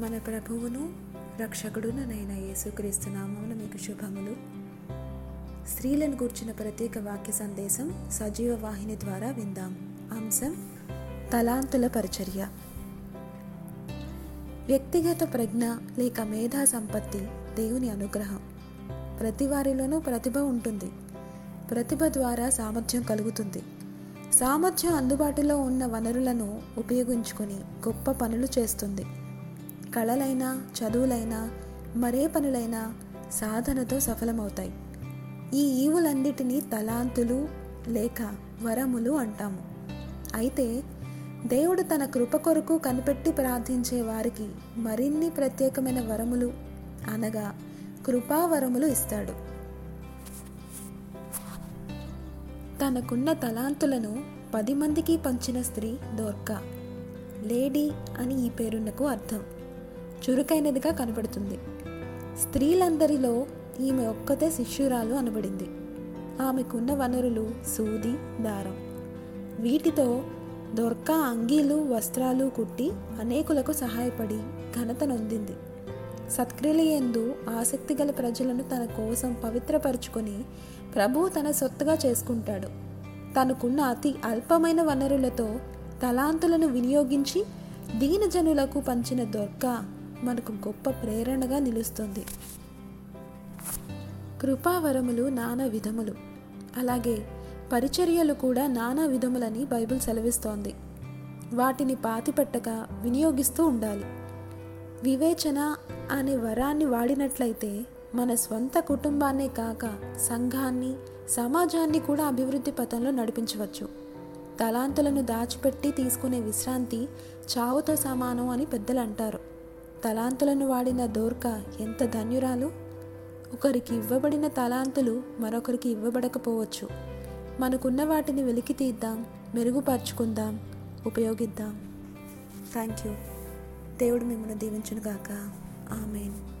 మన ప్రభువును రక్షకుడునైన యేసుక్రీస్తు నామమున మీకు శుభములు. స్త్రీలను గూర్చిన ప్రత్యేక వాక్య సందేశం సజీవ వాహిని ద్వారా విందాం. అంశం తలాంతుల పరిచర్య. వ్యక్తిగత ప్రజ్ఞ లేక మేధా సంపత్తి దేవుని అనుగ్రహం. ప్రతి వారిలోనూ ప్రతిభ ఉంటుంది. ప్రతిభ ద్వారా సామర్థ్యం కలుగుతుంది. సామర్థ్యం అందుబాటులో ఉన్న వనరులను ఉపయోగించుకొని గొప్ప పనులు చేస్తుంది. కళలైనా చదువులైనా మరే పనులైనా సాధనతో సఫలమవుతాయి. ఈ ఈవులన్నిటినీ తలాంతులు లేక వరములు అంటాము. అయితే దేవుడు తన కృప కొరకు కనిపెట్టి ప్రార్థించే వారికి మరిన్ని ప్రత్యేకమైన వరములు అనగా కృపావరములు ఇస్తాడు. తనకున్న తలాంతులను పది మందికి పంచిన స్త్రీ దోర్కా లేడీ అని ఈ పేరునకు అర్థం. చురుకైనదిగా కనపడుతుంది. స్త్రీలందరిలో ఈమె ఒక్కతే శిష్యురాలు అనబడింది. ఆమెకున్న వనరులు సూది దారం. వీటితో దొర్కా అంగీలు వస్త్రాలు కుట్టి అనేకులకు సహాయపడి ఘనత నొందింది. సత్క్రియలయందు ఆసక్తి గల ప్రజలను తన కోసం పవిత్రపరుచుకొని ప్రభువు తన సొత్తుగా చేసుకుంటాడు. తనకున్న అతి అల్పమైన వనరులతో తలాంతులను వినియోగించి దీనజనులకు పంచిన దొర్కా మనకు గొప్ప ప్రేరణగా నిలుస్తుంది. కృపావరములు నానా విధములు. అలాగే పరిచర్యలు కూడా నానా విధములని బైబిల్ సెలవిస్తోంది. వాటిని పాతిపెట్టక వినియోగిస్తూ ఉండాలి. వివేచన అనే వరాన్ని వాడినట్లయితే మన స్వంత కుటుంబాన్నే కాక సంఘాన్ని సమాజాన్ని కూడా అభివృద్ధి పథంలో నడిపించవచ్చు. తలాంతులను దాచిపెట్టి తీసుకునే విశ్రాంతి చావుతో సమానం అని పెద్దలు అంటారు తలాంతులను వాడిన దోర్క ఎంత ధన్యురాలు? ఒకరికి ఇవ్వబడిన తలాంతులు మరొకరికి ఇవ్వబడకపోవచ్చు. మనకున్న వాటిని వెలికి తీద్దాం మెరుగుపరుచుకుందాం ఉపయోగిద్దాం. థ్యాంక్ యూ దేవుడు మిమ్మల్ని దీవించునుగాక. ఆమెన్